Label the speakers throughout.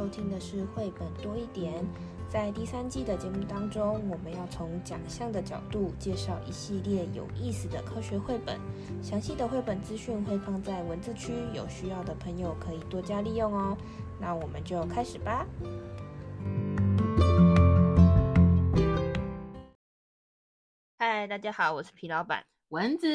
Speaker 1: 收听的是绘本多一点。在第三季的节目当中，我们要从奖项的角度介绍一系列有意思的科学绘本。详细的绘本资讯会放在文字区，有需要的朋友可以多加利用哦。那我们就开始吧。嗨，大家好，我是皮老板
Speaker 2: 蚊子。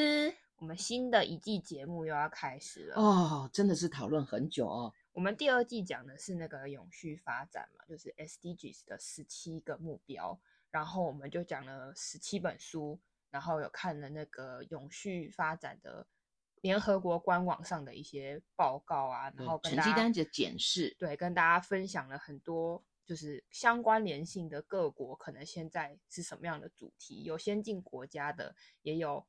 Speaker 1: 我们新的一季节目又要开始了
Speaker 2: 哦，真的是讨论很久哦。
Speaker 1: 我们第二季讲的是那个永续发展嘛，就是 SDGs 的十七个目标，然后我们就讲了十七本书，然后有看了那个永续发展的联合国官网上的一些报告啊，然后
Speaker 2: 成绩单的检视，
Speaker 1: 对，跟大家分享了很多就是相关联性的各国可能现在是什么样的主题，有先进国家的，也有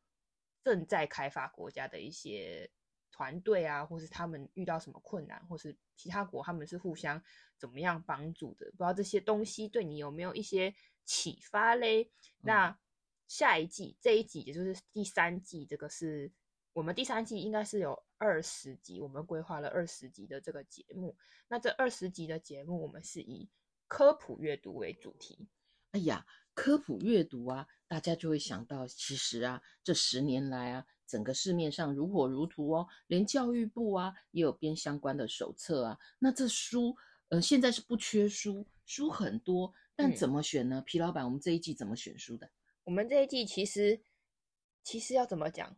Speaker 1: 正在开发国家的一些。团队啊，或是他们遇到什么困难，或是其他国他们是互相怎么样帮助的？不知道这些东西对你有没有一些启发嘞？嗯、那下一季这一集，也就是第三季，这个是我们第三季应该是有二十集，我们规划了二十集的这个节目。那这二十集的节目，我们是以科普阅读为主题。
Speaker 2: 哎呀，科普阅读啊，大家就会想到，其实啊，这十年来啊。整个市面上如火如荼哦，连教育部啊也有编相关的手册啊。那这书，呃，现在是不缺书，书很多，但怎么选呢？嗯、皮老板，我们这一季怎么选书的？
Speaker 1: 我们这一季其实，其实要怎么讲，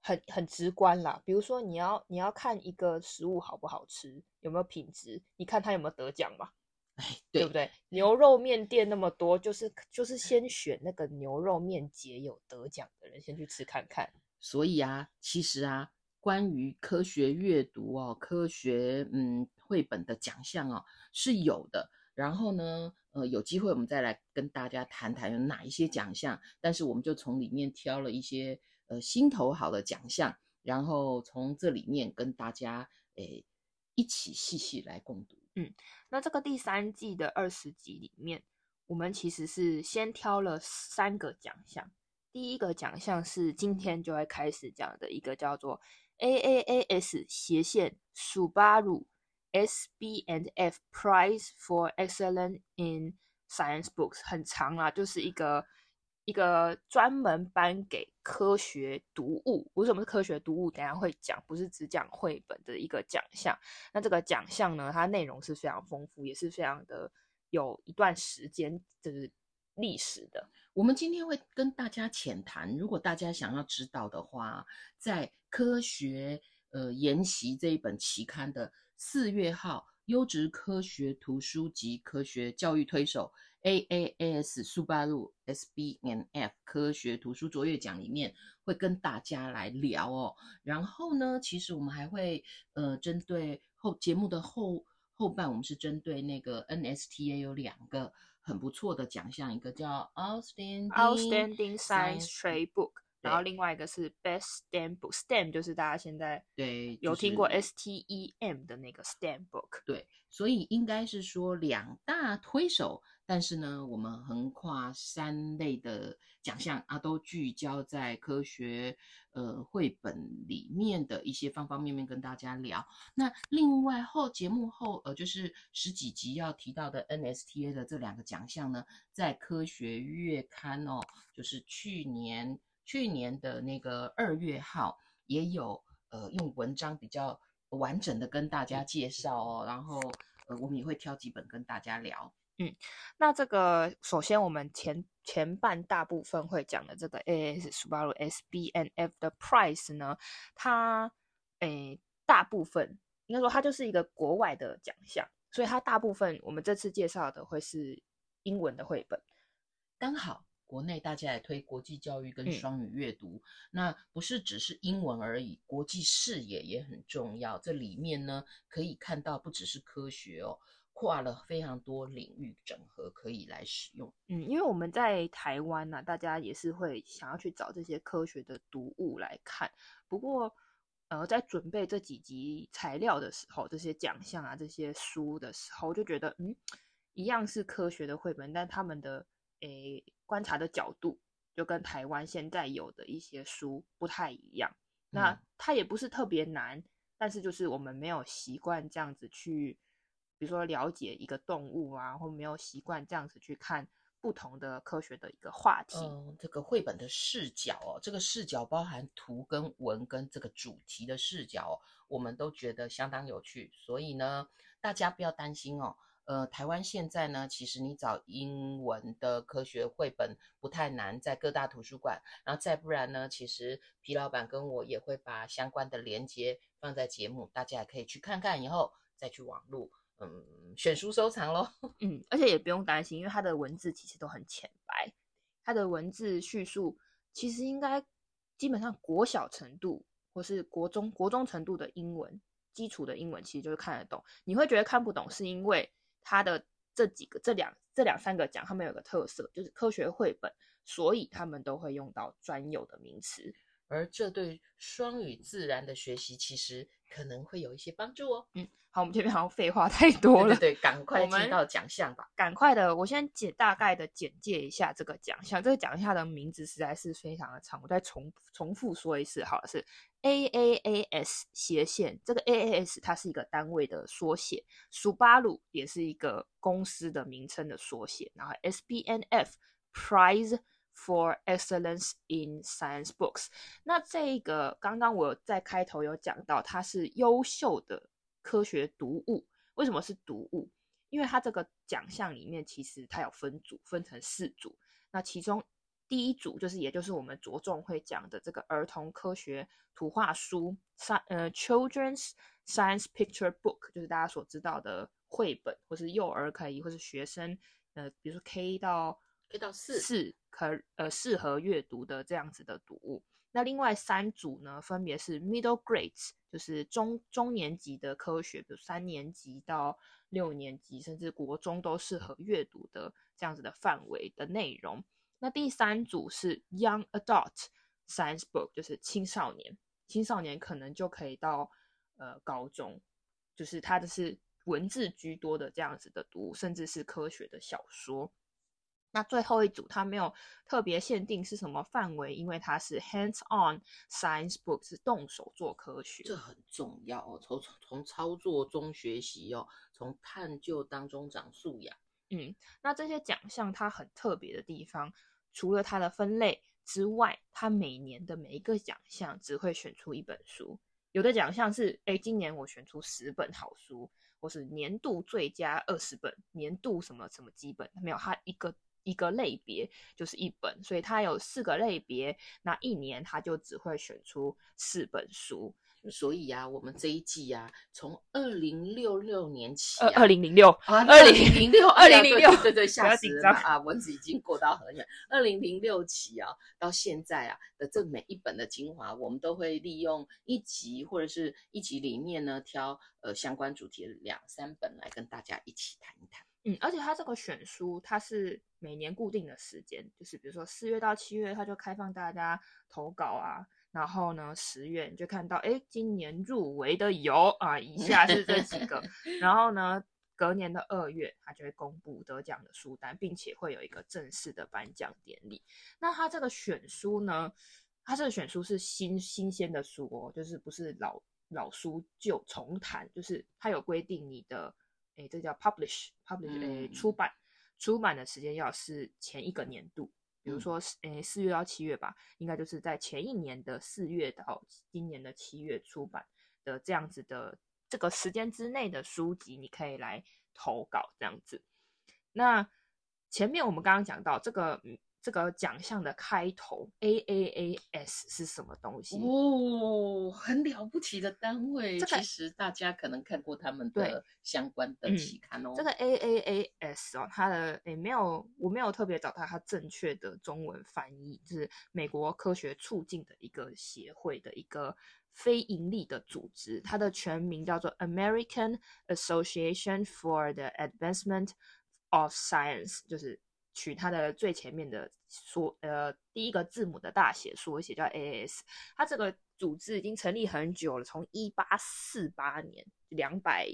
Speaker 1: 很很直观啦。比如说，你要你要看一个食物好不好吃，有没有品质，你看它有没有得奖嘛？
Speaker 2: 哎，对，
Speaker 1: 对不对？牛肉面店那么多，就是就是先选那个牛肉面节有得奖的人，先去吃看看。
Speaker 2: 所以啊，其实啊，关于科学阅读哦，科学嗯绘本的奖项哦是有的。然后呢，呃，有机会我们再来跟大家谈谈有哪一些奖项。但是我们就从里面挑了一些呃心头好的奖项，然后从这里面跟大家诶一起细细来共读。
Speaker 1: 嗯，那这个第三季的二十集里面，我们其实是先挑了三个奖项。第一个奖项是今天就会开始讲的一个叫做 AAAS 斜线 Subaru SBN F Prize for Excellence in Science Books，很长啊，就是一个一个专门颁给科学读物，为什么是科学读物？等下会讲，不是只讲绘本的一个奖项。那这个奖项呢，它内容是非常丰富，也是非常的有一段时间就是历史的。
Speaker 2: 我们今天会跟大家浅谈，如果大家想要知道的话，在《科学呃研习》这一本期刊的四月号优质科学图书及科学教育推手 AAAS Subaru SB&F 科学图书卓越奖里面，会跟大家来聊哦。然后呢，其实我们还会呃针对后节目的后后半，我们是针对那个 NSTA 有两个。很不错的奖项，一个叫 Outstanding,
Speaker 1: Outstanding Science Trade Book，然后另外一个是 Best STEM Book。STEM 就是大家现在对有听过 S T E M 的那个 STEM Book。
Speaker 2: 对，所以应该是说两大推手。但是呢，我们横跨三类的奖项啊，都聚焦在科学呃绘本里面的一些方方面面跟大家聊。那另外后节目后呃就是十几集要提到的 NSTA 的这两个奖项呢，在科学月刊哦，就是去年去年的那个二月号也有呃用文章比较完整的跟大家介绍哦，然后呃我们也会挑几本跟大家聊。
Speaker 1: 嗯，那这个首先我们前前半大部分会讲的这个 AAAS Subaru SB&F 的 Price 呢，它诶大部分应该说它就是一个国外的奖项，所以它大部分我们这次介绍的会是英文的绘本。
Speaker 2: 刚好国内大家也推国际教育跟双语阅读，嗯、那不是只是英文而已，国际视野也很重要。这里面呢可以看到不只是科学哦。跨了非常多领域整合可以来使用，
Speaker 1: 嗯，因为我们在台湾呢、啊，大家也是会想要去找这些科学的读物来看。不过，呃，在准备这几集材料的时候，这些奖项啊，这些书的时候，我就觉得，嗯，一样是科学的绘本，但他们的诶观察的角度就跟台湾现在有的一些书不太一样。那它也不是特别难，但是就是我们没有习惯这样子去。比如说了解一个动物啊，或没有习惯这样子去看不同的科学的一个话题。
Speaker 2: 嗯，这个绘本的视角哦，这个视角包含图跟文跟这个主题的视角哦，我们都觉得相当有趣。所以呢，大家不要担心哦。呃，台湾现在呢，其实你找英文的科学绘本不太难，在各大图书馆。然后再不然呢，其实皮老板跟我也会把相关的连接放在节目，大家也可以去看看，以后再去网路。嗯，选书收藏咯。
Speaker 1: 嗯，而且也不用担心，因为它的文字其实都很浅白，它的文字叙述其实应该基本上国小程度或是国中国中程度的英文基础的英文，其实就是看得懂。你会觉得看不懂，是因为它的这几个这两这两三个讲，他们有个特色，就是科学绘本，所以他们都会用到专有的名词。
Speaker 2: 而这对双语自然的学习，其实可能会有一些帮助哦。
Speaker 1: 嗯，好，我们这边好像废话太多了，
Speaker 2: 对，对，对，赶快进到奖项吧。
Speaker 1: 赶快的，我先简大概的简介一下这个奖项。这个奖项的名字实在是非常的长，我再重重复说一次，好了，是 AAAS 斜线。这个 AAS 它是一个单位的缩写，Subaru 也是一个公司的名称的缩写，然后 SPNF Prize。For excellence in science books，那这个刚刚我在开头有讲到，它是优秀的科学读物。为什么是读物？因为它这个奖项里面其实它有分组，分成四组。那其中第一组就是，也就是我们着重会讲的这个儿童科学图画书，呃，Children's Science Picture Book，就是大家所知道的绘本，或是幼儿可以，或是学生，呃，比如说 K 到。
Speaker 2: K 到四
Speaker 1: 四可呃适合阅读的这样子的读物。那另外三组呢，分别是 middle grades，就是中中年级的科学，比如三年级到六年级，甚至国中都适合阅读的这样子的范围的内容。那第三组是 young adult science book，就是青少年，青少年可能就可以到呃高中，就是它的是文字居多的这样子的读物，甚至是科学的小说。那最后一组，它没有特别限定是什么范围，因为它是 hands-on science book，是动手做科学，
Speaker 2: 这很重要哦。从从操作中学习哦，从探究当中长素养。
Speaker 1: 嗯，那这些奖项它很特别的地方，除了它的分类之外，它每年的每一个奖项只会选出一本书。有的奖项是，哎，今年我选出十本好书，或是年度最佳二十本，年度什么什么几本，没有，它一个。一个类别就是一本，所以它有四个类别，那一年它就只会选出四本书。
Speaker 2: 所以啊，我们这一季啊，从二零六六年起，
Speaker 1: 二零零六
Speaker 2: 啊，二零零六，二零零六，对对，吓死
Speaker 1: 人
Speaker 2: 了啊！蚊子已经过到很远。二零零六起啊，到现在啊的这每一本的精华，我们都会利用一集或者是一集里面呢，挑呃相关主题的两三本来跟大家一起谈一谈。
Speaker 1: 嗯，而且它这个选书，它是每年固定的时间，就是比如说四月到七月，它就开放大家投稿啊。然后呢，十月你就看到，哎，今年入围的有啊，以下是这几个。然后呢，隔年的二月，它就会公布得奖的书单，并且会有一个正式的颁奖典礼。那它这个选书呢，它这个选书是新新鲜的书哦，就是不是老老书旧重弹，就是它有规定你的。哎，这叫 publish，publish，哎、嗯，出版，出版的时间要是前一个年度，比如说，诶，四月到七月吧，应该就是在前一年的四月到今年的七月出版的这样子的这个时间之内的书籍，你可以来投稿这样子。那前面我们刚刚讲到这个。这个奖项的开头 AAAS 是什么东西？
Speaker 2: 哦，很了不起的单位。这个、其实大家可能看过他们的相关的期刊哦。
Speaker 1: 嗯、这个 AAAS 哦，它的也没有，我没有特别找到它正确的中文翻译，就是美国科学促进的一个协会的一个非盈利的组织，它的全名叫做 American Association for the Advancement of Science，就是。取它的最前面的缩呃第一个字母的大写缩写叫 AAS，它这个组织已经成立很久了，从一八四八年，两百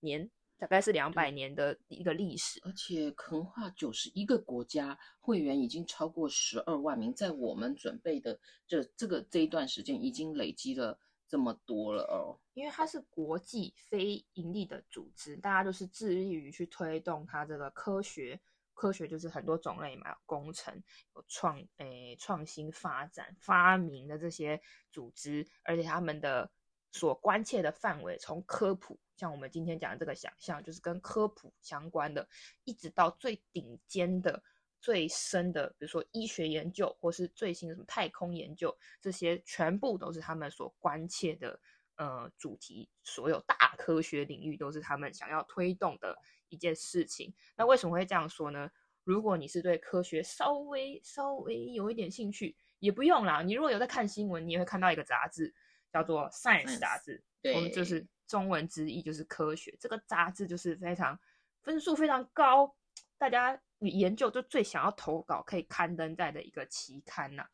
Speaker 1: 年，大概是两百年的一个历史，
Speaker 2: 而且横跨九十一个国家，会员已经超过十二万名，在我们准备的这这个这一段时间，已经累积了这么多了哦。
Speaker 1: 因为它是国际非盈利的组织，大家就是致力于去推动它这个科学。科学就是很多种类嘛，工程有创诶创新发展发明的这些组织，而且他们的所关切的范围从科普，像我们今天讲的这个想象，就是跟科普相关的，一直到最顶尖的、最深的，比如说医学研究，或是最新的什么太空研究，这些全部都是他们所关切的呃主题，所有大科学领域都是他们想要推动的。一件事情，那为什么会这样说呢？如果你是对科学稍微稍微有一点兴趣，也不用啦。你如果有在看新闻，你也会看到一个杂志，叫做《Science》杂志，我们，就是中文之意就是科学。这个杂志就是非常分数非常高，大家研究就最想要投稿可以刊登在的一个期刊呐、啊。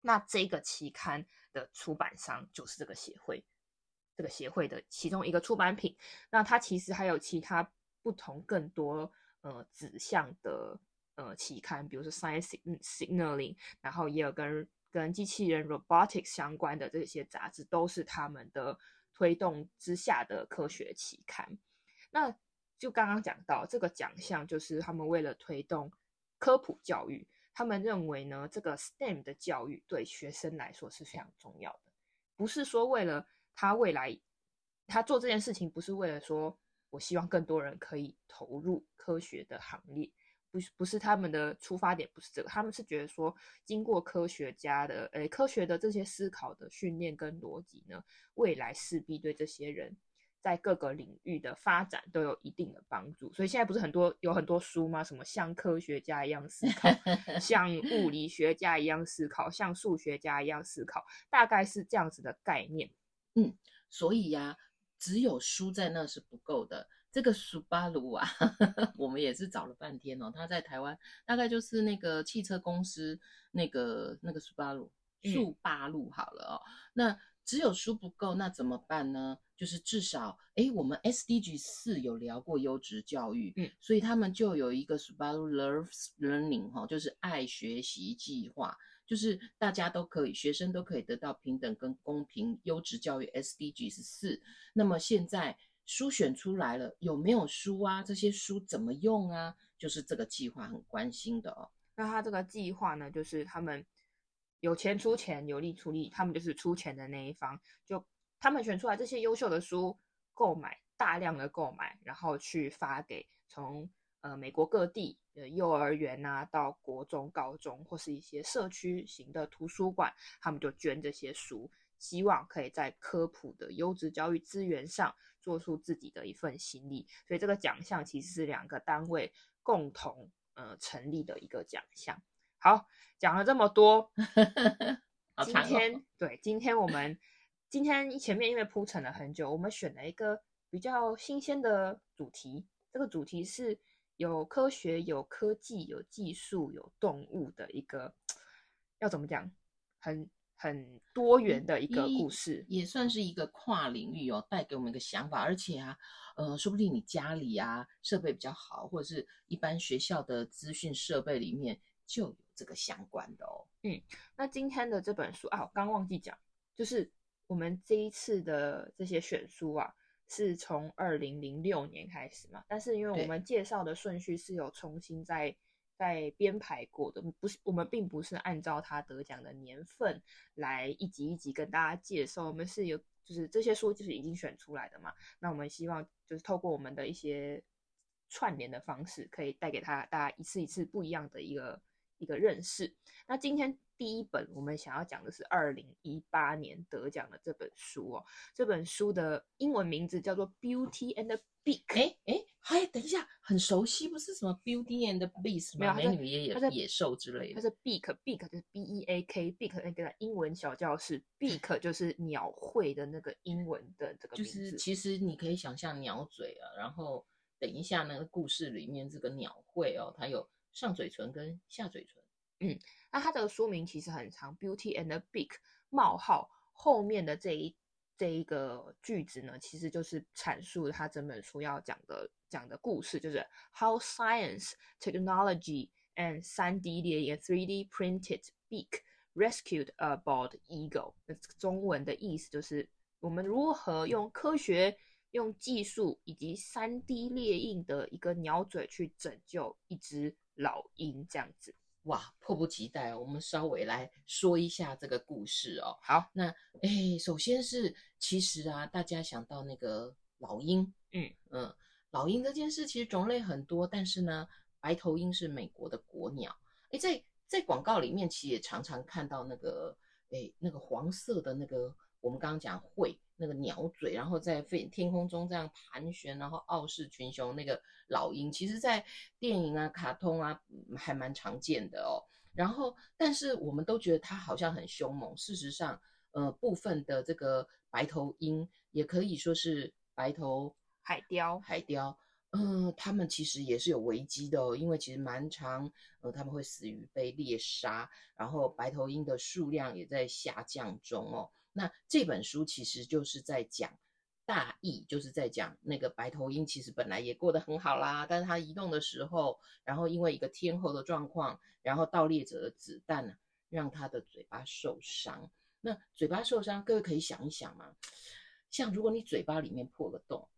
Speaker 1: 那这个期刊的出版商就是这个协会，这个协会的其中一个出版品。那它其实还有其他。不同更多呃指向的呃期刊，比如说 Science Signaling，然后也有跟跟机器人 Robotics 相关的这些杂志，都是他们的推动之下的科学期刊。那就刚刚讲到这个奖项，就是他们为了推动科普教育，他们认为呢，这个 STEM 的教育对学生来说是非常重要的，不是说为了他未来他做这件事情，不是为了说。我希望更多人可以投入科学的行列，不是不是他们的出发点，不是这个，他们是觉得说，经过科学家的，诶，科学的这些思考的训练跟逻辑呢，未来势必对这些人在各个领域的发展都有一定的帮助。所以现在不是很多有很多书吗？什么像科学家一样思考，像 物理学家一样思考，像数学家一样思考，大概是这样子的概念。
Speaker 2: 嗯，所以呀、啊。只有书在那是不够的。这个苏巴鲁啊呵呵，我们也是找了半天哦。他在台湾大概就是那个汽车公司那个那个苏巴鲁，苏巴鲁好了哦。那只有书不够，那怎么办呢？就是至少，哎，我们 SDG 四有聊过优质教育，嗯，所以他们就有一个 Subaru Loves Learning 哈，就是爱学习计划。就是大家都可以，学生都可以得到平等跟公平优质教育。SDG 是四，那么现在书选出来了，有没有书啊？这些书怎么用啊？就是这个计划很关心的哦。
Speaker 1: 那他这个计划呢，就是他们有钱出钱，有力出力，他们就是出钱的那一方，就他们选出来这些优秀的书，购买大量的购买，然后去发给从。呃，美国各地的幼儿园啊，到国中、高中或是一些社区型的图书馆，他们就捐这些书，希望可以在科普的优质教育资源上做出自己的一份心力。所以这个奖项其实是两个单位共同呃成立的一个奖项。好，讲了这么多，今天对，今天我们今天前面因为铺陈了很久，我们选了一个比较新鲜的主题，这个主题是。有科学、有科技、有技术、有动物的一个，要怎么讲？很很多元的一个故事，
Speaker 2: 也算是一个跨领域哦，带给我们一个想法。而且啊，呃，说不定你家里啊设备比较好，或者是一般学校的资讯设备里面就有这个相关的哦。
Speaker 1: 嗯，那今天的这本书啊，我刚忘记讲，就是我们这一次的这些选书啊。是从二零零六年开始嘛，但是因为我们介绍的顺序是有重新再再编排过的，不是我们并不是按照他得奖的年份来一集一集跟大家介绍，我们是有就是这些书就是已经选出来的嘛，那我们希望就是透过我们的一些串联的方式，可以带给他大家一次一次不一样的一个一个认识。那今天。第一本我们想要讲的是二零一八年得奖的这本书哦，这本书的英文名字叫做《Beauty and the Beak》。
Speaker 2: 哎哎，嗨，等一下，很熟悉，不是什么《Beauty and the Beast》吗？美女也野野兽之类的。
Speaker 1: 它是 Beak，Beak 就是 B E A K，Beak 那个英文小教室，Beak 就是鸟喙的那个英文的这个名字。
Speaker 2: 就是其实你可以想象鸟嘴啊，然后等一下那个故事里面这个鸟喙哦，它有上嘴唇跟下嘴唇。
Speaker 1: 嗯。那它的书名其实很长，Beauty and the Beak 冒号后面的这一这一个句子呢，其实就是阐述他整本书要讲的讲的故事，就是 How Science, Technology and 3D 列印 3D printed beak rescued a bald eagle。那中文的意思就是我们如何用科学、用技术以及三 D 列印的一个鸟嘴去拯救一只老鹰，这样子。
Speaker 2: 哇，迫不及待哦！我们稍微来说一下这个故事哦。
Speaker 1: 好，
Speaker 2: 那哎，首先是其实啊，大家想到那个老鹰，
Speaker 1: 嗯
Speaker 2: 嗯，老鹰这件事其实种类很多，但是呢，白头鹰是美国的国鸟。诶，在在广告里面，其实也常常看到那个哎，那个黄色的那个，我们刚刚讲喙。那个鸟嘴，然后在飞天空中这样盘旋，然后傲视群雄。那个老鹰，其实，在电影啊、卡通啊，还蛮常见的哦。然后，但是我们都觉得它好像很凶猛。事实上，呃，部分的这个白头鹰，也可以说是白头
Speaker 1: 海雕。
Speaker 2: 海雕，嗯、呃，它们其实也是有危机的哦，因为其实蛮长，呃，他们会死于被猎杀，然后白头鹰的数量也在下降中哦。那这本书其实就是在讲大意，就是在讲那个白头鹰其实本来也过得很好啦，但是它移动的时候，然后因为一个天候的状况，然后盗猎者的子弹呢，让它的嘴巴受伤。那嘴巴受伤，各位可以想一想嘛，像如果你嘴巴里面破个洞，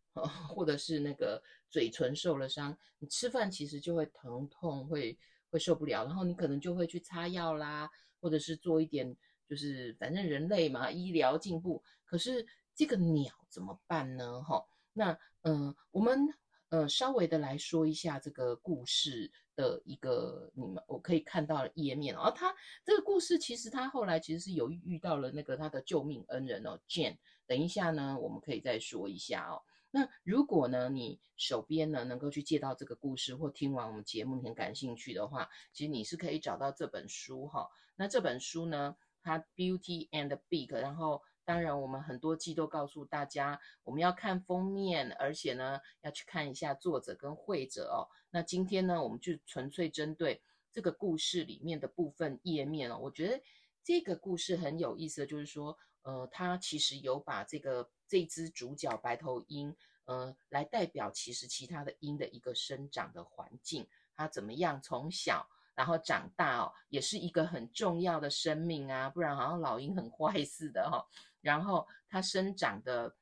Speaker 2: 或者是那个嘴唇受了伤，你吃饭其实就会疼痛，会会受不了，然后你可能就会去擦药啦，或者是做一点。就是反正人类嘛，医疗进步，可是这个鸟怎么办呢？哈，那嗯、我们呃稍微的来说一下这个故事的一个你们我可以看到的页面哦。他这个故事其实他后来其实是有遇到了那个他的救命恩人哦，Jane。等一下呢，我们可以再说一下哦。那如果呢你手边呢能够去借到这个故事，或听完我们节目你很感兴趣的话，其实你是可以找到这本书哈。那这本书呢？它 Beauty and big，然后当然我们很多季都告诉大家，我们要看封面，而且呢要去看一下作者跟绘者哦。那今天呢，我们就纯粹针对这个故事里面的部分页面哦。我觉得这个故事很有意思，就是说，呃，它其实有把这个这只主角白头鹰，呃，来代表其实其他的鹰的一个生长的环境，它怎么样从小。然后长大哦，也是一个很重要的生命啊，不然好像老鹰很坏似的哈、哦。然后它生长的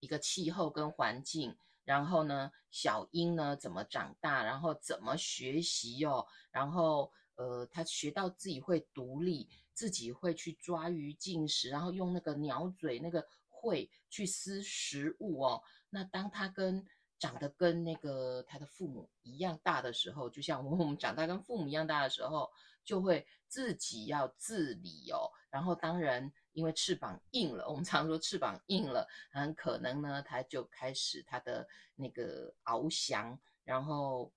Speaker 2: 一个气候跟环境，然后呢，小鹰呢怎么长大，然后怎么学习哦，然后呃，它学到自己会独立，自己会去抓鱼进食，然后用那个鸟嘴那个喙去撕食物哦。那当它跟长得跟那个他的父母一样大的时候，就像我们长大跟父母一样大的时候，就会自己要自理哦。然后当然，因为翅膀硬了，我们常说翅膀硬了，很可能呢，他就开始他的那个翱翔。然后，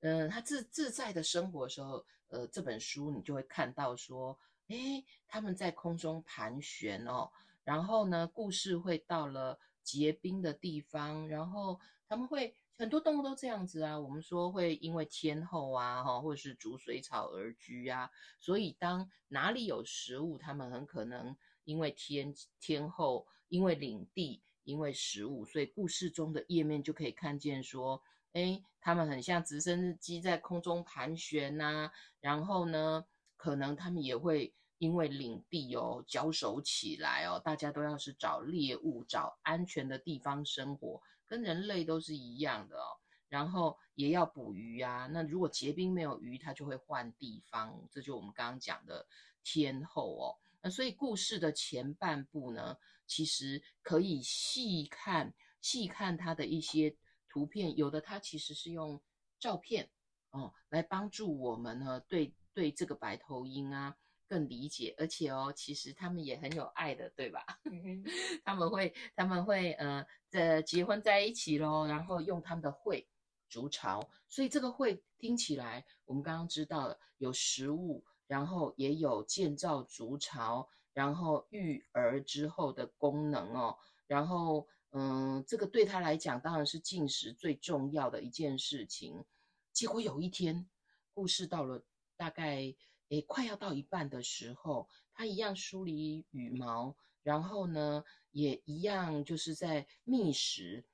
Speaker 2: 嗯、他自自在的生活的时候，呃，这本书你就会看到说，诶，他们在空中盘旋哦。然后呢，故事会到了结冰的地方，然后。他们会很多动物都这样子啊，我们说会因为天后啊，哈，或者是逐水草而居啊，所以当哪里有食物，他们很可能因为天天后，因为领地，因为食物，所以故事中的页面就可以看见说，哎，他们很像直升机在空中盘旋呐，然后呢，可能他们也会因为领地哦，交手起来哦，大家都要是找猎物，找安全的地方生活。跟人类都是一样的哦，然后也要捕鱼啊。那如果结冰没有鱼，它就会换地方，这就我们刚刚讲的天后哦。那所以故事的前半部呢，其实可以细看细看它的一些图片，有的它其实是用照片哦来帮助我们呢，对对这个白头鹰啊。更理解，而且哦，其实他们也很有爱的，对吧？他们会，他们会，呃，这结婚在一起咯，然后用他们的喙筑巢，所以这个喙听起来，我们刚刚知道了有食物，然后也有建造筑巢，然后育儿之后的功能哦，然后，嗯，这个对他来讲当然是进食最重要的一件事情。结果有一天，故事到了大概。诶，快要到一半的时候，它一样梳理羽毛，然后呢，也一样就是在觅食，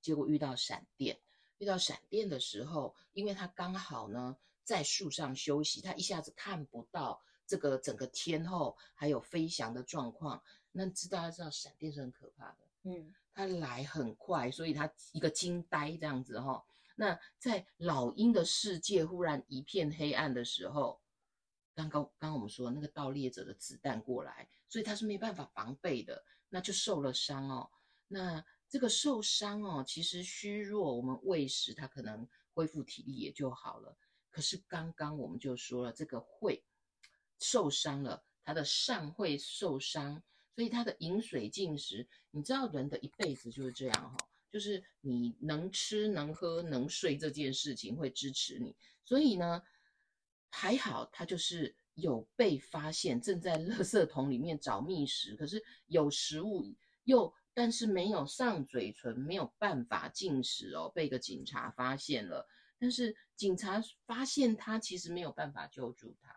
Speaker 2: 结果遇到闪电。遇到闪电的时候，因为它刚好呢在树上休息，它一下子看不到这个整个天后还有飞翔的状况。那知道大家知道闪电是很可怕的，嗯，它来很快，所以它一个惊呆这样子哈、哦。那在老鹰的世界忽然一片黑暗的时候，刚刚刚我们说那个盗猎者的子弹过来，所以他是没办法防备的，那就受了伤哦。那这个受伤哦，其实虚弱，我们喂食它可能恢复体力也就好了。可是刚刚我们就说了，这个会受伤了，他的上会受伤。所以他的饮水进食，你知道人的一辈子就是这样哈，就是你能吃能喝能睡这件事情会支持你。所以呢，还好他就是有被发现正在垃圾桶里面找觅食，可是有食物又但是没有上嘴唇，没有办法进食哦，被一个警察发现了。但是警察发现他其实没有办法救助他。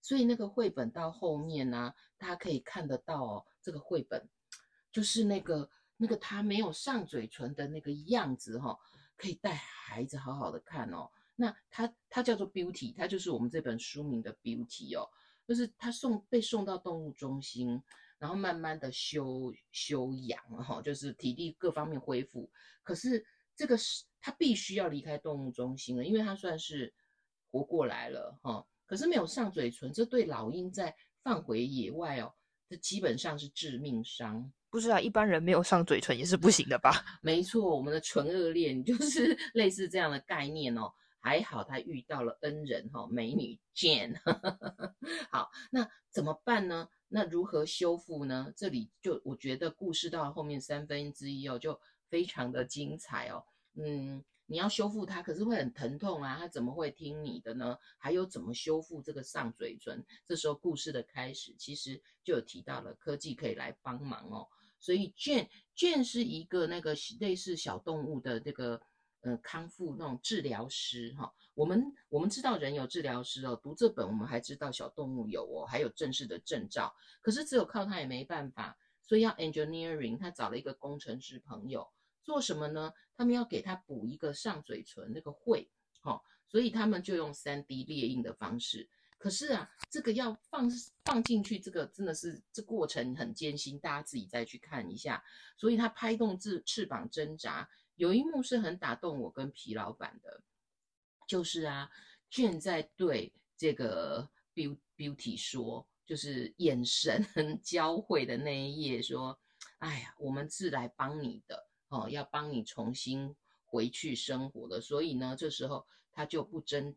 Speaker 2: 所以那个绘本到后面呢、啊，大家可以看得到哦，这个绘本就是那个那个他没有上嘴唇的那个样子哈、哦，可以带孩子好好的看哦。那它它叫做 Beauty，它就是我们这本书名的 Beauty 哦，就是它送被送到动物中心，然后慢慢的休休养哈、哦，就是体力各方面恢复。可是这个是它必须要离开动物中心了，因为它算是活过来了哈。哦可是没有上嘴唇，这对老鹰在放回野外哦，这基本上是致命伤。
Speaker 1: 不是啊，一般人没有上嘴唇也是不行的吧？
Speaker 2: 没错，我们的唇腭裂就是 类似这样的概念哦。还好他遇到了恩人哈、美女 Jane。好，那怎么办呢？那如何修复呢？这里就我觉得故事到后面三分之一哦，就非常的精彩哦。嗯。你要修复它，可是会很疼痛啊！它怎么会听你的呢？还有怎么修复这个上嘴唇？这时候故事的开始其实就有提到了科技可以来帮忙哦。所以 Jane Jane 是一个那个类似小动物的这个呃康复那种治疗师哈、我们我们知道人有治疗师哦，读这本我们还知道小动物有哦，还有正式的证照。可是只有靠他也没办法，所以要 engineering，他找了一个工程师朋友。做什么呢？他们要给他补一个上嘴唇那个喙，好、哦，所以他们就用 3D 列印的方式。可是啊，这个要放放进去，这个真的是这过程很艰辛，大家自己再去看一下。所以他拍动翅翅膀挣扎，有一幕是很打动我跟皮老板的，就是啊卷在对这个 Beauty 说，就是眼神很交汇的那一页说：“哎呀，我们是来帮你的。”哦，要帮你重新回去生活的，所以呢，这时候他就不挣，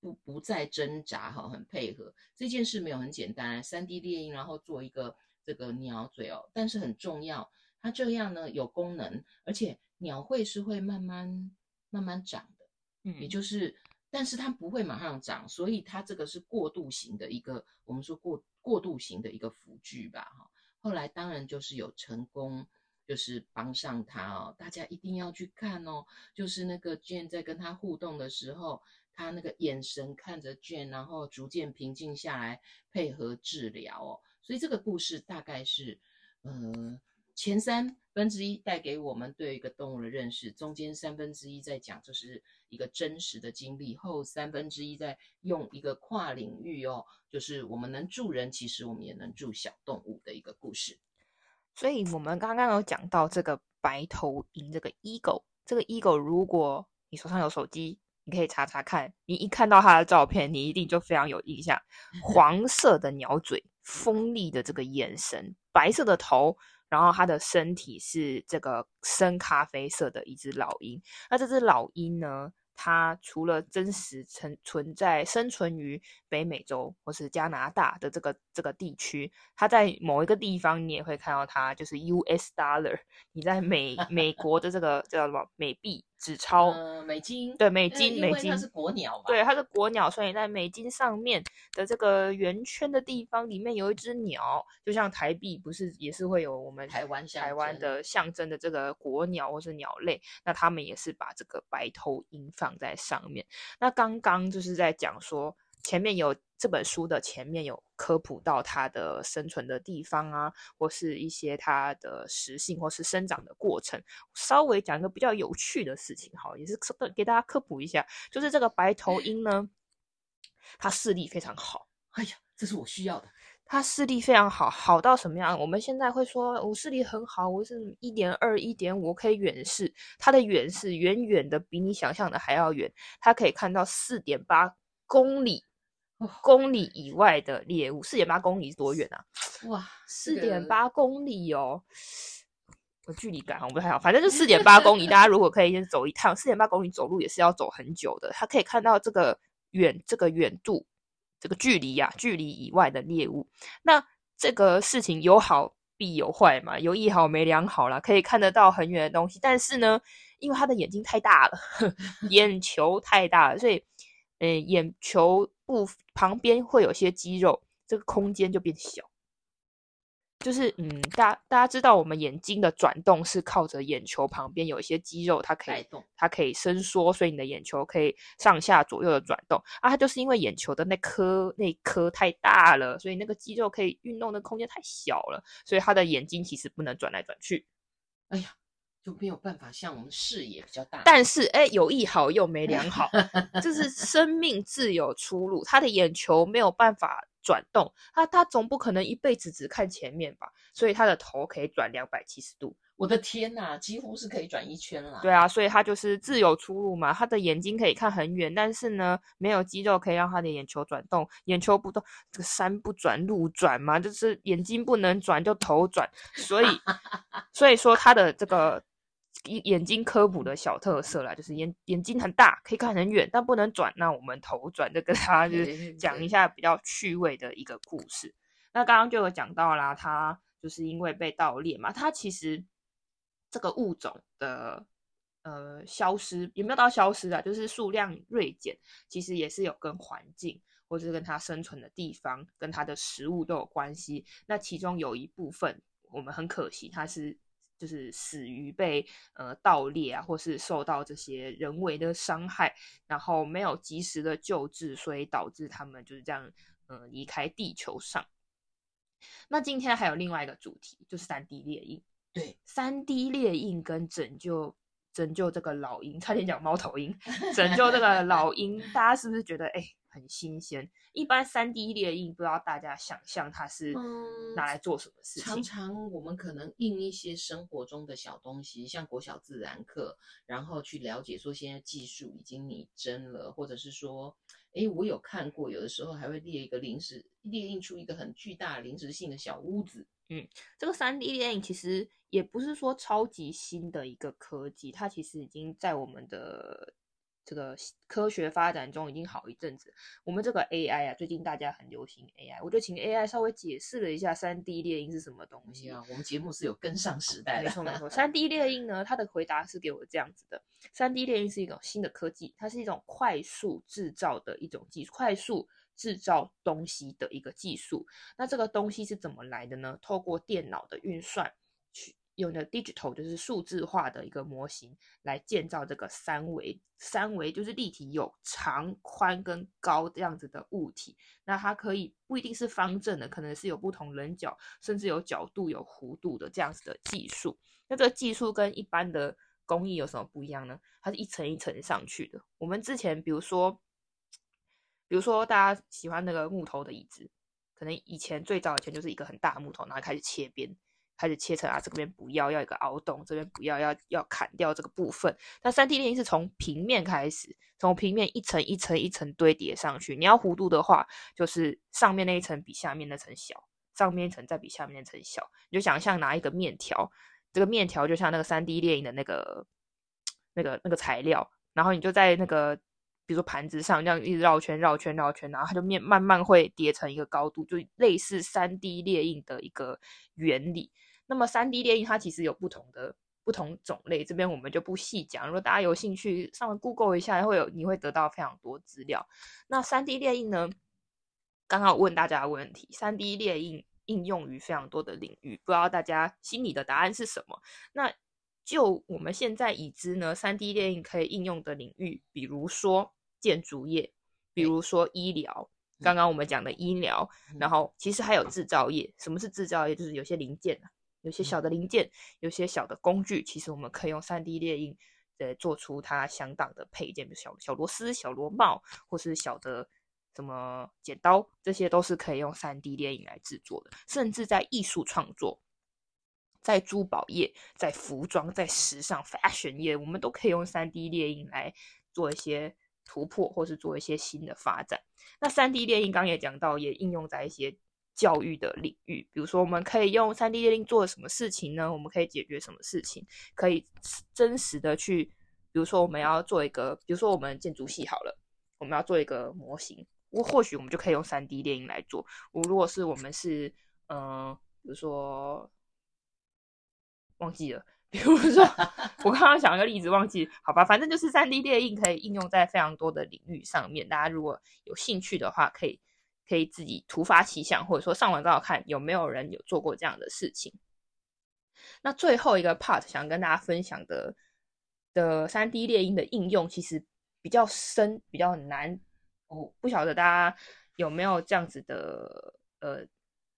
Speaker 2: 不不再挣扎，哈，很配合。这件事没有很简单，3D 列印，然后做一个这个鸟嘴哦，但是很重要，它这样呢有功能，而且鸟喙是会慢慢慢慢长的，嗯，也就是，但是它不会马上长，所以它这个是过渡型的一个，我们说过过渡型的一个辅具吧，哈。后来当然就是有成功。就是帮上他哦，大家一定要去看哦。就是那个 Jane 在跟他互动的时候，他那个眼神看着 Jane，然后逐渐平静下来，配合治疗哦。所以这个故事大概是，呃，前三分之一带给我们对一个动物的认识，中间三分之一在讲这是一个真实的经历，后三分之一在用一个跨领域哦，就是我们能助人，其实我们也能助小动物的一个故事。
Speaker 1: 所以我们刚刚有讲到这个白头鹰，这个 eagle，这个 eagle，如果你手上有手机，你可以查查看。你一看到它的照片，你一定就非常有印象。黄色的鸟嘴，锋利的这个眼神，白色的头，然后它的身体是这个深咖啡色的一只老鹰。那这只老鹰呢？它除了真实存存在生存于北美洲或是加拿大的这个这个地区，它在某一个地方你也会看到它，就是 US dollar。你在美 美国的这个叫什么美币？纸钞、
Speaker 2: 呃，美金，
Speaker 1: 对，美金，美金，
Speaker 2: 它是国鸟吧？
Speaker 1: 对，它是国鸟，所以在美金上面的这个圆圈的地方，里面有一只鸟，就像台币，不是也是会有我们
Speaker 2: 台湾
Speaker 1: 台湾的象征的这个国鸟或是鸟类，那他们也是把这个白头鹰放在上面。那刚刚就是在讲说。前面有这本书的前面有科普到它的生存的地方啊，或是一些它的食性或是生长的过程。稍微讲一个比较有趣的事情，好，也是给大家科普一下，就是这个白头鹰呢，它视力非常好，
Speaker 2: 哎呀，这是我需要的。
Speaker 1: 他视力非常好，好到什么样？我们现在会说我视力很好，我是一点二、一点五，可以远视。他的远视远远的比你想象的还要远，他可以看到四点八公里，公里以外的猎物。四点八公里是多远啊？
Speaker 2: 哇，
Speaker 1: 四点八公里哦！我距离感好像不太好，反正就四点八公里。大家 如果可以先走一趟，四点八公里走路也是要走很久的。他可以看到这个远，这个远度。这个距离呀、啊，距离以外的猎物，那这个事情有好必有坏嘛，有一好没两好啦，可以看得到很远的东西，但是呢，因为他的眼睛太大了，眼球太大了，所以，呃，眼球部旁边会有些肌肉，这个空间就变小。就是嗯，大家大家知道，我们眼睛的转动是靠着眼球旁边有一些肌肉，它可以动，它可以伸缩，所以你的眼球可以上下左右的转动啊。它就是因为眼球的那颗那颗太大了，所以那个肌肉可以运动的空间太小了，所以他的眼睛其实不能转来转去。
Speaker 2: 哎呀，就没有办法像我们视野比较大。
Speaker 1: 但是哎，有一好又没两好，就是生命自有出路，他的眼球没有办法。转动，他他总不可能一辈子只看前面吧？所以他的头可以转两百七十度。
Speaker 2: 我的天呐，几乎是可以转一圈了。
Speaker 1: 对啊，所以他就是自有出路嘛。他的眼睛可以看很远，但是呢，没有肌肉可以让他的眼球转动。眼球不动，这个山不转路转嘛，就是眼睛不能转就头转。所以，所以说他的这个。眼睛科普的小特色啦，就是眼眼睛很大，可以看很远，但不能转。那我们头转，就跟大家就是讲一下比较趣味的一个故事。那刚刚就有讲到啦，它就是因为被盗猎嘛，它其实这个物种的呃消失有没有到消失啊？就是数量锐减，其实也是有跟环境或者是跟它生存的地方跟它的食物都有关系。那其中有一部分，我们很可惜，它是。就是死于被呃盗猎啊，或是受到这些人为的伤害，然后没有及时的救治，所以导致他们就是这样呃离开地球上。那今天还有另外一个主题，就是三 D 猎印。
Speaker 2: 对，
Speaker 1: 三 D 猎印跟拯救拯救这个老鹰，差点讲猫头鹰，拯救这个老鹰，大家是不是觉得哎？欸很新鲜，一般三 D 列印不知道大家想象它是拿来做什么事情？
Speaker 2: 嗯，常常我们可能印一些生活中的小东西，像国小自然课，然后去了解说现在技术已经拟真了，或者是说，哎，我有看过，有的时候还会列一个临时列印出一个很巨大临时性的小屋子。
Speaker 1: 嗯，这个三 D 列印其实也不是说超级新的一个科技，它其实已经在我们的。这个科学发展中已经好一阵子。我们这个 AI 啊，最近大家很流行 AI，我就请 AI 稍微解释了一下三 D 列印是什么东西
Speaker 2: 啊。我们节目是有跟上时代的。
Speaker 1: 没错没错三 D 列印呢，它的回答是给我这样子的三 D 列印是一种新的科技，它是一种快速制造的一种技术，快速制造东西的一个技术。那这个东西是怎么来的呢？透过电脑的运算去。用的 digital 就是数字化的一个模型来建造这个三维，三维就是立体，有长、宽跟高这样子的物体。那它可以不一定是方正的，可能是有不同棱角，甚至有角度、有弧度的这样子的技术。那这个技术跟一般的工艺有什么不一样呢？它是一层一层上去的。我们之前比如说，比如说大家喜欢那个木头的椅子，可能以前最早以前就是一个很大的木头，然后开始切边。开始切成啊，这边不要，要一个凹洞，这边不要，要要砍掉这个部分。那 3D 列印是从平面开始，从平面一层一层一层堆叠上去。你要弧度的话，就是上面那一层比下面那层小，上面一层再比下面那层小。你就想象拿一个面条，这个面条就像那个 3D 列印的那个那个那个材料，然后你就在那个比如说盘子上这样一直绕圈绕圈绕圈，然后它就面慢慢会叠成一个高度，就类似 3D 列印的一个原理。那么三 D 列印它其实有不同的不同种类，这边我们就不细讲。如果大家有兴趣，上网 Google 一下，会有你会得到非常多资料。那三 D 列印呢？刚刚我问大家的问题，三 D 列印应用于非常多的领域，不知道大家心里的答案是什么？那就我们现在已知呢，三 D 列印可以应用的领域，比如说建筑业，比如说医疗。刚刚我们讲的医疗，然后其实还有制造业。什么是制造业？就是有些零件啊。有些小的零件，有些小的工具，其实我们可以用 3D 列印，呃，做出它相当的配件，比如小小螺丝、小螺帽，或是小的什么剪刀，这些都是可以用 3D 列印来制作的。甚至在艺术创作，在珠宝业、在服装、在时尚 fashion 业，我们都可以用 3D 列印来做一些突破，或是做一些新的发展。那三 D 列印刚也讲到，也应用在一些教育的领域，比如说我们可以用 3D 列印做什么事情呢？我们可以解决什么事情？可以真实的去，比如说我们要做一个，比如说我们建筑系好了，我们要做一个模型。我或许我们就可以用 3D 列印来做。我如果是我们是，嗯、比如说忘记了，比如说我刚刚想一个例子忘记，好吧，反正就是 3D 列印可以应用在非常多的领域上面。大家如果有兴趣的话，可以可以自己突发奇想，或者说上网找找看有没有人有做过这样的事情。那最后一个 part 想跟大家分享的的 3D 列印的应用，其实比较深，比较难。我不晓得大家有没有这样子的呃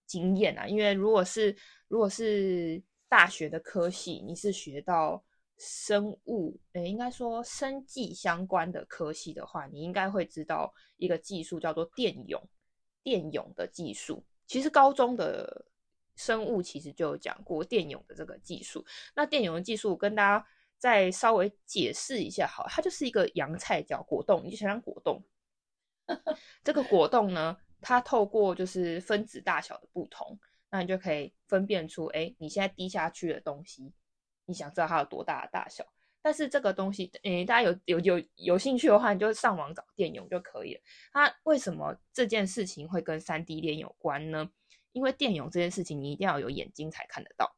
Speaker 1: 经验啊？因为如果是如果是大学的科系，你是学到生物，诶，应该说生技相关的科系的话，你应该会知道一个技术叫做电泳，电泳的技术。其实高中的生物其实就有讲过电泳的这个技术。那电泳的技术跟大家再稍微解释一下，好，它就是一个洋菜叫果冻，你就想想果冻。这个果冻呢，它透过就是分子大小的不同，那你就可以分辨出，哎，你现在滴下去的东西，你想知道它有多大的大小。但是这个东西，诶，大家有有有有兴趣的话，你就上网找电泳就可以了。它为什么这件事情会跟 3D 列印有关呢？因为电泳这件事情，你一定要有眼睛才看得到。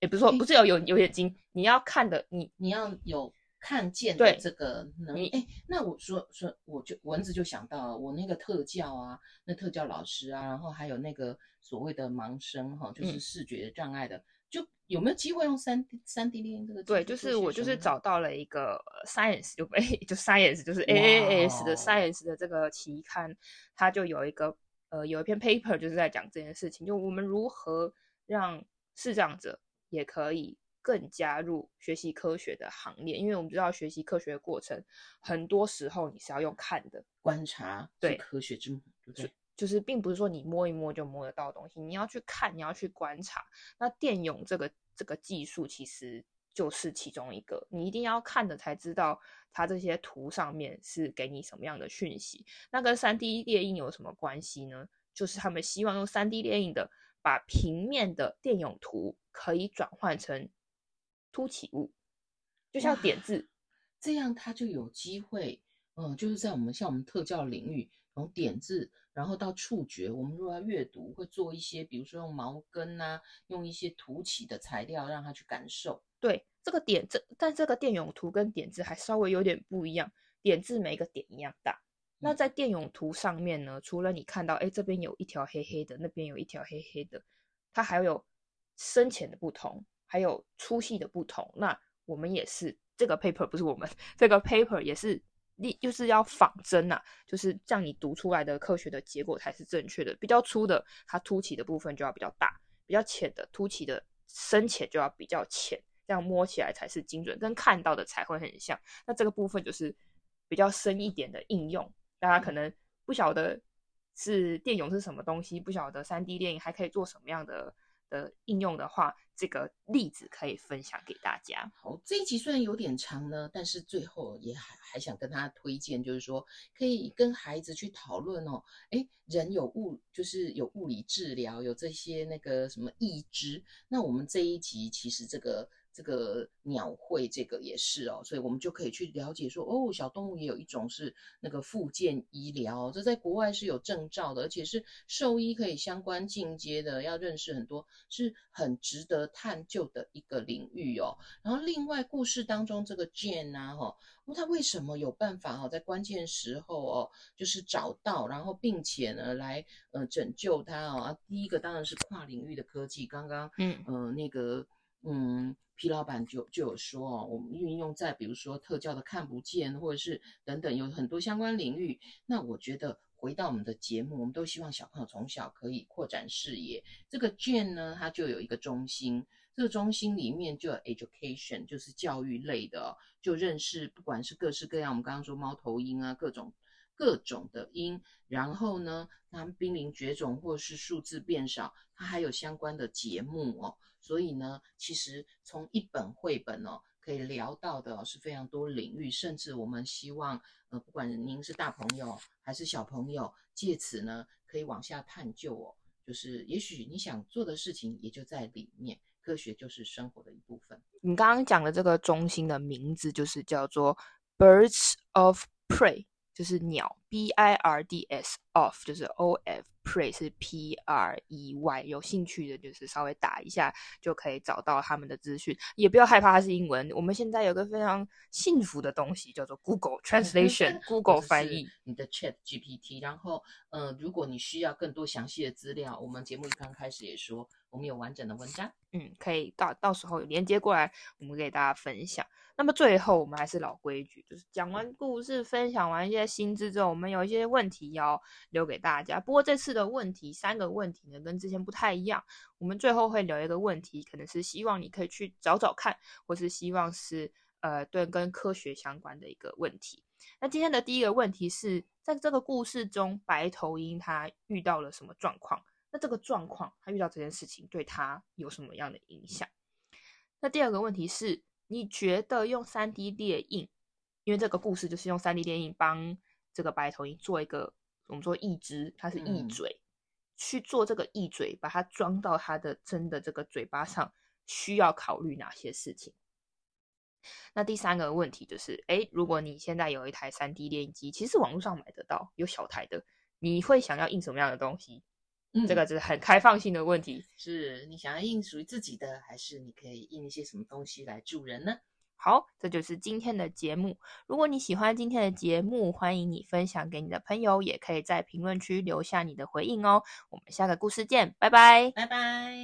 Speaker 1: 也不是说不是有有有眼睛，你要看的，你
Speaker 2: 你要有。看见的这个能力，哎，那我说说，我就蚊子就想到了我那个特教啊，那特教老师啊，然后还有那个所谓的盲生哈，就是视觉障碍的，嗯、就有没有机会用三三 D 列印这个？
Speaker 1: 对，就是我就是找到了一个 Science 就哎就 Science 就是 AAS 的 Science 的这个期刊，它就有一个呃有一篇 paper 就是在讲这件事情，就我们如何让视障者也可以。更加入学习科学的行列，因为我们知道学习科学的过程，很多时候你是要用看的
Speaker 2: 观察，对科学之母，对不对？
Speaker 1: 就是并不是说你摸一摸就摸得到东西，你要去看，你要去观察。那电泳这个这个技术其实就是其中一个，你一定要看的才知道它这些图上面是给你什么样的讯息。那跟三 D 列印有什么关系呢？就是他们希望用三 D 列印的，把平面的电泳图可以转换成。凸起物，就像点字，
Speaker 2: 这样它就有机会，嗯，就是在我们像我们特教领域，从点字，然后到触觉，我们如果要阅读，会做一些，比如说用毛根啊，用一些凸起的材料让他去感受。
Speaker 1: 对，这个点这，但这个电泳图跟点字还稍微有点不一样，点字每个点一样大，那在电泳图上面呢，除了你看到，哎，这边有一条黑黑的，那边有一条黑黑的，它还有深浅的不同。还有粗细的不同，那我们也是这个 paper 不是我们这个 paper 也是，你就是要仿真呐、就是这样你读出来的科学的结果才是正确的。比较粗的，它凸起的部分就要比较大；比较浅的，凸起的深浅就要比较浅，这样摸起来才是精准，跟看到的才会很像。那这个部分就是比较深一点的应用，大家可能不晓得是电泳是什么东西，不晓得 3D 电影还可以做什么样的。的应用的话，这个例子可以分享给大家。
Speaker 2: 好，这一集虽然有点长呢，但是最后也还还想跟大家推荐，就是说可以跟孩子去讨论哦。诶，人有物，就是有物理治疗，有这些那个什么义肢。那我们这一集其实这个。这个鸟会，这个也是哦，所以我们就可以去了解说，哦，小动物也有一种是那个复健医疗，这在国外是有证照的，而且是兽医可以相关进阶的，要认识很多，是很值得探究的一个领域哦。然后另外故事当中这个 Jane 啊，哈，他为什么有办法哈，在关键时候哦，就是找到，然后并且呢来呃拯救他哦。啊第一个当然是跨领域的科技，刚刚嗯呃那个嗯。皮老板就就有说哦，我们运用在比如说特教的看不见，或者是等等，有很多相关领域。那我觉得回到我们的节目，我们都希望小朋友从小可以扩展视野。这个 Jane 呢，它就有一个中心，这个中心里面就有 education，就是教育类的，就认识不管是各式各样，我们刚刚说猫头鹰啊，各种。各种的音，然后呢，它们濒临绝种或是数字变少，它还有相关的节目哦。所以呢，其实从一本绘本哦，可以聊到的是非常多领域，甚至我们希望，呃，不管您是大朋友还是小朋友，借此呢，可以往下探究哦。就是也许你想做的事情也就在里面，科学就是生活的一部分。
Speaker 1: 你刚刚讲的这个中心的名字就是叫做 Birds of Prey。就是鸟，B I R D S of，就是 O F，prey 是 P R E Y。有兴趣的，就是稍微打一下就可以找到他们的资讯，也不要害怕它是英文。我们现在有个非常幸福的东西，叫做 Google Translation，Google 翻译。
Speaker 2: 你的 Chat GPT，然后，呃，如果你需要更多详细的资料，我们节目刚开始也说，我们有完整的文章，
Speaker 1: 嗯，可以到到时候连接过来，我们给大家分享。那么最后，我们还是老规矩，就是讲完故事，分享完一些新知之后，我们有一些问题要留给大家。不过这次的问题，三个问题呢，跟之前不太一样。我们最后会留一个问题，可能是希望你可以去找找看，或是希望是呃，对跟科学相关的一个问题。那今天的第一个问题是在这个故事中，白头鹰它遇到了什么状况？那这个状况，它遇到这件事情对它有什么样的影响？那第二个问题是。你觉得用三 D 列印，因为这个故事就是用三 D 列印帮这个白头鹰做一个我们说义肢，它是义嘴，嗯、去做这个义嘴，把它装到它的真的这个嘴巴上，需要考虑哪些事情？那第三个问题就是，诶，如果你现在有一台三 D 列印机，其实网络上买得到，有小台的，你会想要印什么样的东西？嗯，这个是很开放性的问题，
Speaker 2: 是你想要印属于自己的，还是你可以印一些什么东西来助人呢？
Speaker 1: 好，这就是今天的节目。如果你喜欢今天的节目，欢迎你分享给你的朋友，也可以在评论区留下你的回应哦。我们下个故事见，拜拜，
Speaker 2: 拜拜。